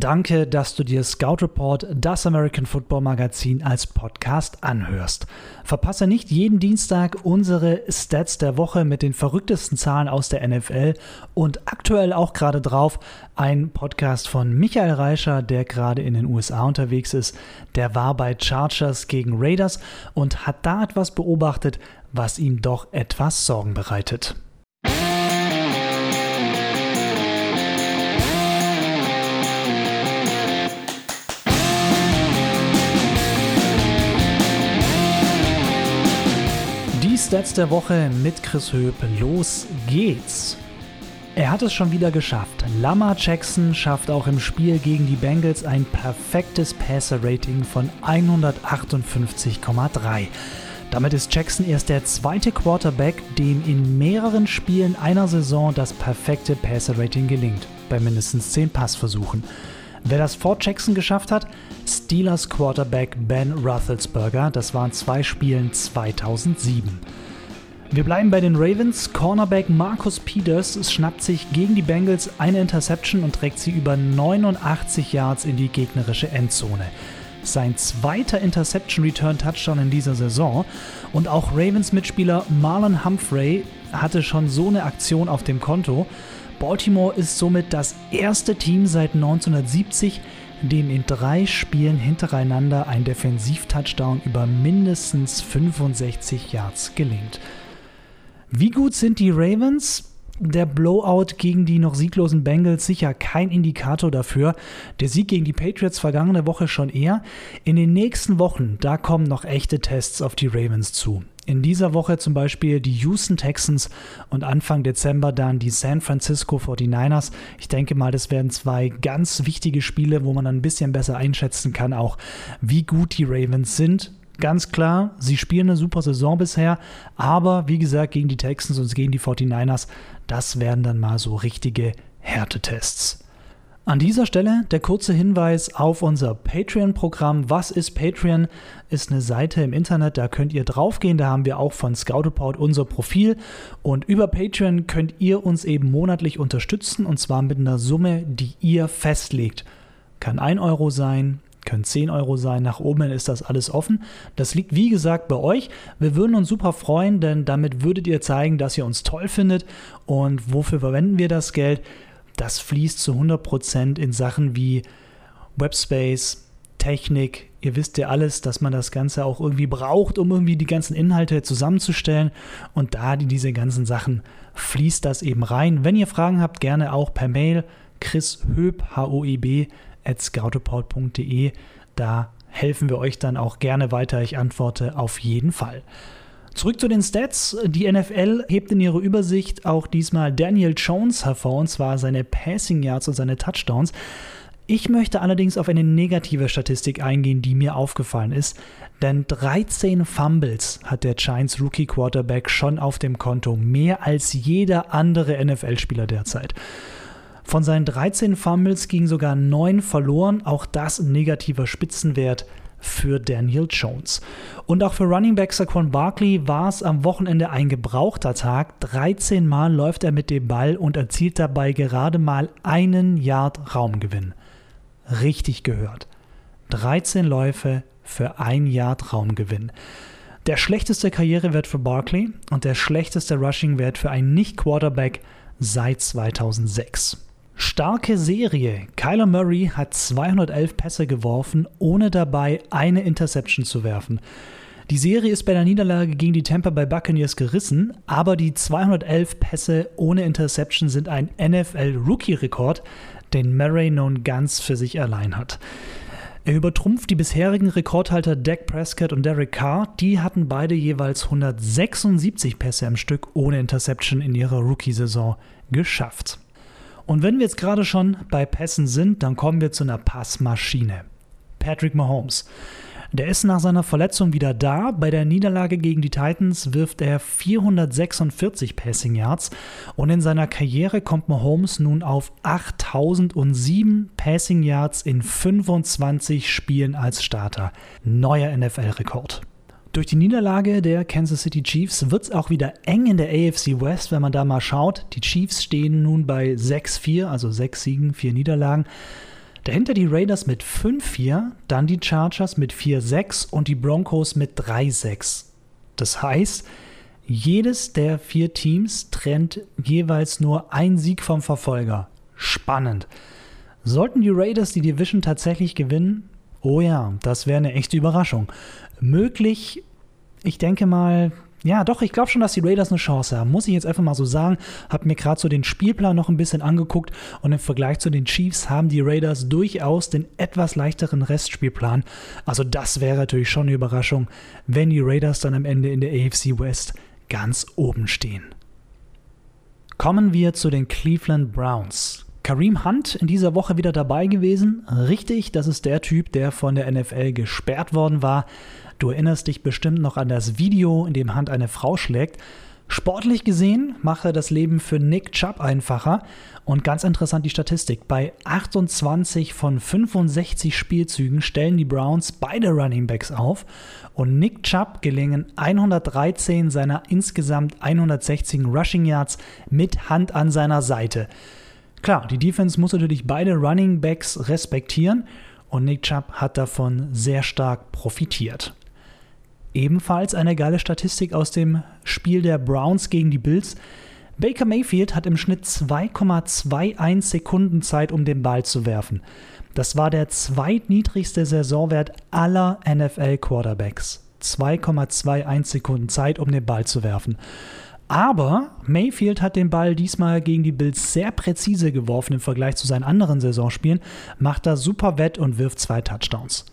Danke, dass du dir Scout Report, das American Football Magazin, als Podcast anhörst. Verpasse nicht jeden Dienstag unsere Stats der Woche mit den verrücktesten Zahlen aus der NFL und aktuell auch gerade drauf ein Podcast von Michael Reischer, der gerade in den USA unterwegs ist. Der war bei Chargers gegen Raiders und hat da etwas beobachtet, was ihm doch etwas Sorgen bereitet. Stats der Woche mit Chris Höp. Los geht's. Er hat es schon wieder geschafft. Lamar Jackson schafft auch im Spiel gegen die Bengals ein perfektes Passer-Rating von 158,3. Damit ist Jackson erst der zweite Quarterback, dem in mehreren Spielen einer Saison das perfekte Passer-Rating gelingt, bei mindestens 10 Passversuchen. Wer das vor Jackson geschafft hat, Steelers Quarterback Ben Roethlisberger. Das waren zwei Spielen 2007. Wir bleiben bei den Ravens. Cornerback Marcus Peters schnappt sich gegen die Bengals eine Interception und trägt sie über 89 Yards in die gegnerische Endzone. Sein zweiter Interception Return Touchdown in dieser Saison und auch Ravens Mitspieler Marlon Humphrey hatte schon so eine Aktion auf dem Konto. Baltimore ist somit das erste Team seit 1970, dem in drei Spielen hintereinander ein Defensiv-Touchdown über mindestens 65 Yards gelingt. Wie gut sind die Ravens? Der Blowout gegen die noch sieglosen Bengals sicher kein Indikator dafür. Der Sieg gegen die Patriots vergangene Woche schon eher. In den nächsten Wochen, da kommen noch echte Tests auf die Ravens zu. In dieser Woche zum Beispiel die Houston Texans und Anfang Dezember dann die San Francisco 49ers. Ich denke mal, das werden zwei ganz wichtige Spiele, wo man dann ein bisschen besser einschätzen kann, auch wie gut die Ravens sind. Ganz klar, sie spielen eine super Saison bisher, aber wie gesagt, gegen die Texans und gegen die 49ers, das werden dann mal so richtige Härtetests. An dieser Stelle der kurze Hinweis auf unser Patreon-Programm. Was ist Patreon? Ist eine Seite im Internet, da könnt ihr draufgehen. Da haben wir auch von Scout Report unser Profil. Und über Patreon könnt ihr uns eben monatlich unterstützen und zwar mit einer Summe, die ihr festlegt. Kann 1 Euro sein, können 10 Euro sein. Nach oben ist das alles offen. Das liegt wie gesagt bei euch. Wir würden uns super freuen, denn damit würdet ihr zeigen, dass ihr uns toll findet. Und wofür verwenden wir das Geld? Das fließt zu 100% in Sachen wie Webspace, Technik. Ihr wisst ja alles, dass man das Ganze auch irgendwie braucht, um irgendwie die ganzen Inhalte zusammenzustellen. Und da die diese ganzen Sachen fließt das eben rein. Wenn ihr Fragen habt, gerne auch per Mail Chris Höb, H-O-E-B, at scouteport.de. Da helfen wir euch dann auch gerne weiter. Ich antworte auf jeden Fall. Zurück zu den Stats. Die NFL hebt in ihrer Übersicht auch diesmal Daniel Jones hervor, und zwar seine Passing Yards und seine Touchdowns. Ich möchte allerdings auf eine negative Statistik eingehen, die mir aufgefallen ist, denn 13 Fumbles hat der Giants Rookie Quarterback schon auf dem Konto, mehr als jeder andere NFL-Spieler derzeit. Von seinen 13 Fumbles gingen sogar 9 verloren, auch das ein negativer Spitzenwert für Daniel Jones. Und auch für Running Back Saquon Barkley war es am Wochenende ein gebrauchter Tag. 13 Mal läuft er mit dem Ball und erzielt dabei gerade mal einen Yard Raumgewinn. Richtig gehört. 13 Läufe für ein Yard Raumgewinn. Der schlechteste Karrierewert für Barkley und der schlechteste Rushing-Wert für einen Nicht-Quarterback seit 2006. Starke Serie. Kyler Murray hat 211 Pässe geworfen, ohne dabei eine Interception zu werfen. Die Serie ist bei der Niederlage gegen die Tampa Bay Buccaneers gerissen, aber die 211 Pässe ohne Interception sind ein NFL-Rookie-Rekord, den Murray nun ganz für sich allein hat. Er übertrumpft die bisherigen Rekordhalter Dak Prescott und Derek Carr. Die hatten beide jeweils 176 Pässe im Stück ohne Interception in ihrer Rookie-Saison geschafft. Und wenn wir jetzt gerade schon bei Pässen sind, dann kommen wir zu einer Passmaschine. Patrick Mahomes. Der ist nach seiner Verletzung wieder da. Bei der Niederlage gegen die Titans wirft er 446 Passing Yards und in seiner Karriere kommt Mahomes nun auf 8007 Passing Yards in 25 Spielen als Starter. Neuer NFL-Rekord. Durch die Niederlage der Kansas City Chiefs wird es auch wieder eng in der AFC West, wenn man da mal schaut. Die Chiefs stehen nun bei 6-4, also 6 Siegen, 4 Niederlagen. Dahinter die Raiders mit 5-4, dann die Chargers mit 4-6 und die Broncos mit 3-6. Das heißt, jedes der vier Teams trennt jeweils nur ein Sieg vom Verfolger. Spannend. Sollten die Raiders die Division tatsächlich gewinnen? Oh ja, das wäre eine echte Überraschung. Möglich, ich denke mal, ja, doch, ich glaube schon, dass die Raiders eine Chance haben. Muss ich jetzt einfach mal so sagen. Hab mir gerade so den Spielplan noch ein bisschen angeguckt und im Vergleich zu den Chiefs haben die Raiders durchaus den etwas leichteren Restspielplan. Also das wäre natürlich schon eine Überraschung, wenn die Raiders dann am Ende in der AFC West ganz oben stehen. Kommen wir zu den Cleveland Browns. Kareem Hunt in dieser Woche wieder dabei gewesen. Richtig, das ist der Typ, der von der NFL gesperrt worden war. Du erinnerst dich bestimmt noch an das Video, in dem Hunt eine Frau schlägt. Sportlich gesehen macht er das Leben für Nick Chubb einfacher. Und ganz interessant die Statistik. Bei 28 von 65 Spielzügen stellen die Browns beide Running Backs auf. Und Nick Chubb gelingen 113 seiner insgesamt 160 Rushing Yards mit Hand an seiner Seite. Klar, die Defense muss natürlich beide Running Backs respektieren. Und Nick Chubb hat davon sehr stark profitiert. Ebenfalls eine geile Statistik aus dem Spiel der Browns gegen die Bills. Baker Mayfield hat im Schnitt 2,21 Sekunden Zeit, um den Ball zu werfen. Das war der zweitniedrigste Saisonwert aller NFL-Quarterbacks. 2,21 Sekunden Zeit, um den Ball zu werfen. Aber Mayfield hat den Ball diesmal gegen die Bills sehr präzise geworfen im Vergleich zu seinen anderen Saisonspielen, macht da super Wett und wirft zwei Touchdowns.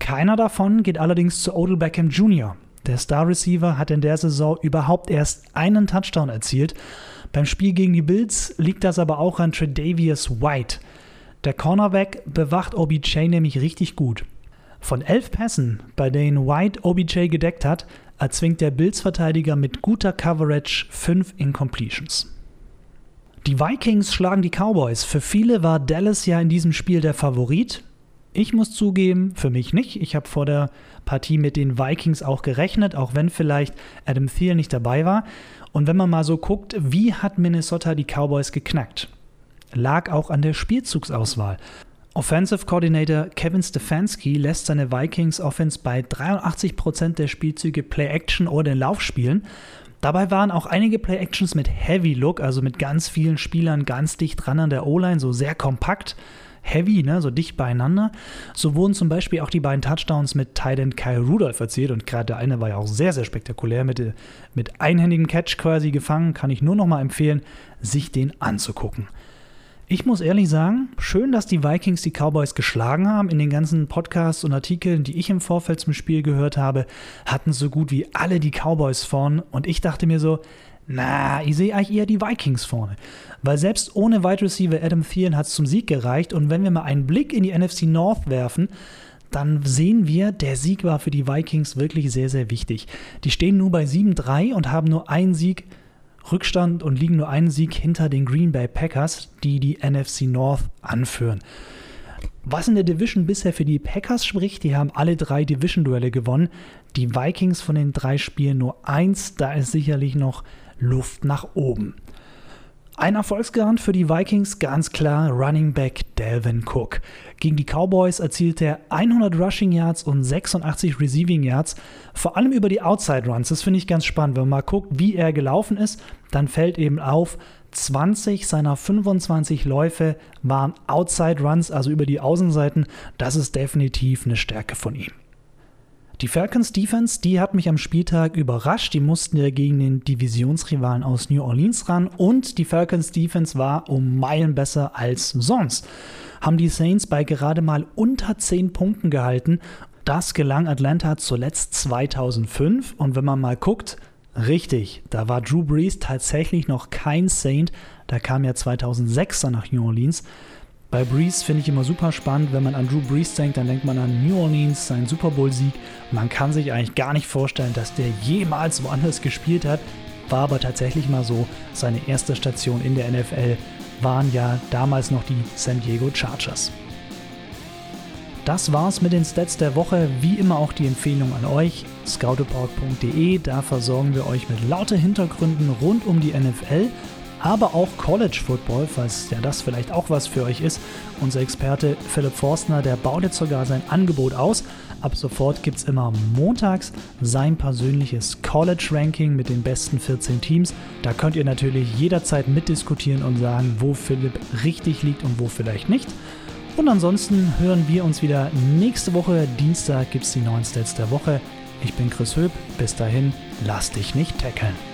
Keiner davon geht allerdings zu Odell Beckham Jr. Der Star Receiver hat in der Saison überhaupt erst einen Touchdown erzielt. Beim Spiel gegen die Bills liegt das aber auch an Tredavious White. Der Cornerback bewacht OBJ nämlich richtig gut. Von elf Pässen, bei denen White OBJ gedeckt hat, erzwingt der Bills-Verteidiger mit guter Coverage fünf Incompletions. Die Vikings schlagen die Cowboys. Für viele war Dallas ja in diesem Spiel der Favorit. Ich muss zugeben, für mich nicht. Ich habe vor der Partie mit den Vikings auch gerechnet, auch wenn vielleicht Adam Thiel nicht dabei war. Und wenn man mal so guckt, wie hat Minnesota die Cowboys geknackt? Lag auch an der Spielzugsauswahl. Offensive Coordinator Kevin Stefanski lässt seine Vikings Offense bei 83% der Spielzüge Play-Action oder den Lauf spielen. Dabei waren auch einige Play-Actions mit Heavy Look, also mit ganz vielen Spielern ganz dicht dran an der O-Line, so sehr kompakt heavy, ne, so dicht beieinander. So wurden zum Beispiel auch die beiden Touchdowns mit Titan Kyle Rudolph erzielt und gerade der eine war ja auch sehr, sehr spektakulär mit, mit einhändigem Catch quasi gefangen. Kann ich nur noch mal empfehlen, sich den anzugucken. Ich muss ehrlich sagen, schön, dass die Vikings die Cowboys geschlagen haben. In den ganzen Podcasts und Artikeln, die ich im Vorfeld zum Spiel gehört habe, hatten so gut wie alle die Cowboys vorn. Und ich dachte mir so, na, ich sehe eigentlich eher die Vikings vorne. Weil selbst ohne Wide Receiver Adam Thielen hat es zum Sieg gereicht. Und wenn wir mal einen Blick in die NFC North werfen, dann sehen wir, der Sieg war für die Vikings wirklich sehr, sehr wichtig. Die stehen nur bei 7-3 und haben nur einen Sieg Rückstand und liegen nur einen Sieg hinter den Green Bay Packers, die die NFC North anführen. Was in der Division bisher für die Packers spricht, die haben alle drei Division-Duelle gewonnen. Die Vikings von den drei Spielen nur eins, da ist sicherlich noch Luft nach oben. Ein Erfolgsgarant für die Vikings ganz klar Running Back Delvin Cook. Gegen die Cowboys erzielte er 100 Rushing Yards und 86 Receiving Yards, vor allem über die Outside Runs. Das finde ich ganz spannend. Wenn man mal guckt, wie er gelaufen ist, dann fällt eben auf, 20 seiner 25 Läufe waren Outside Runs, also über die Außenseiten. Das ist definitiv eine Stärke von ihm. Die Falcons Defense, die hat mich am Spieltag überrascht. Die mussten ja gegen den Divisionsrivalen aus New Orleans ran und die Falcons Defense war um Meilen besser als sonst. Haben die Saints bei gerade mal unter 10 Punkten gehalten. Das gelang Atlanta zuletzt 2005 und wenn man mal guckt, richtig, da war Drew Brees tatsächlich noch kein Saint. Da kam ja 2006 nach New Orleans. Bei Breeze finde ich immer super spannend, wenn man an Drew Brees denkt, dann denkt man an New Orleans, seinen Super Bowl-Sieg. Man kann sich eigentlich gar nicht vorstellen, dass der jemals woanders gespielt hat. War aber tatsächlich mal so. Seine erste Station in der NFL waren ja damals noch die San Diego Chargers. Das war's mit den Stats der Woche. Wie immer auch die Empfehlung an euch: scoutreport.de. Da versorgen wir euch mit lauter Hintergründen rund um die NFL aber auch College Football, falls ja das vielleicht auch was für euch ist. Unser Experte Philipp Forstner, der baut jetzt sogar sein Angebot aus. Ab sofort gibt es immer montags sein persönliches College-Ranking mit den besten 14 Teams. Da könnt ihr natürlich jederzeit mitdiskutieren und sagen, wo Philipp richtig liegt und wo vielleicht nicht. Und ansonsten hören wir uns wieder nächste Woche. Dienstag gibt es die neuen Stats der Woche. Ich bin Chris Höp. Bis dahin, lass dich nicht tackeln.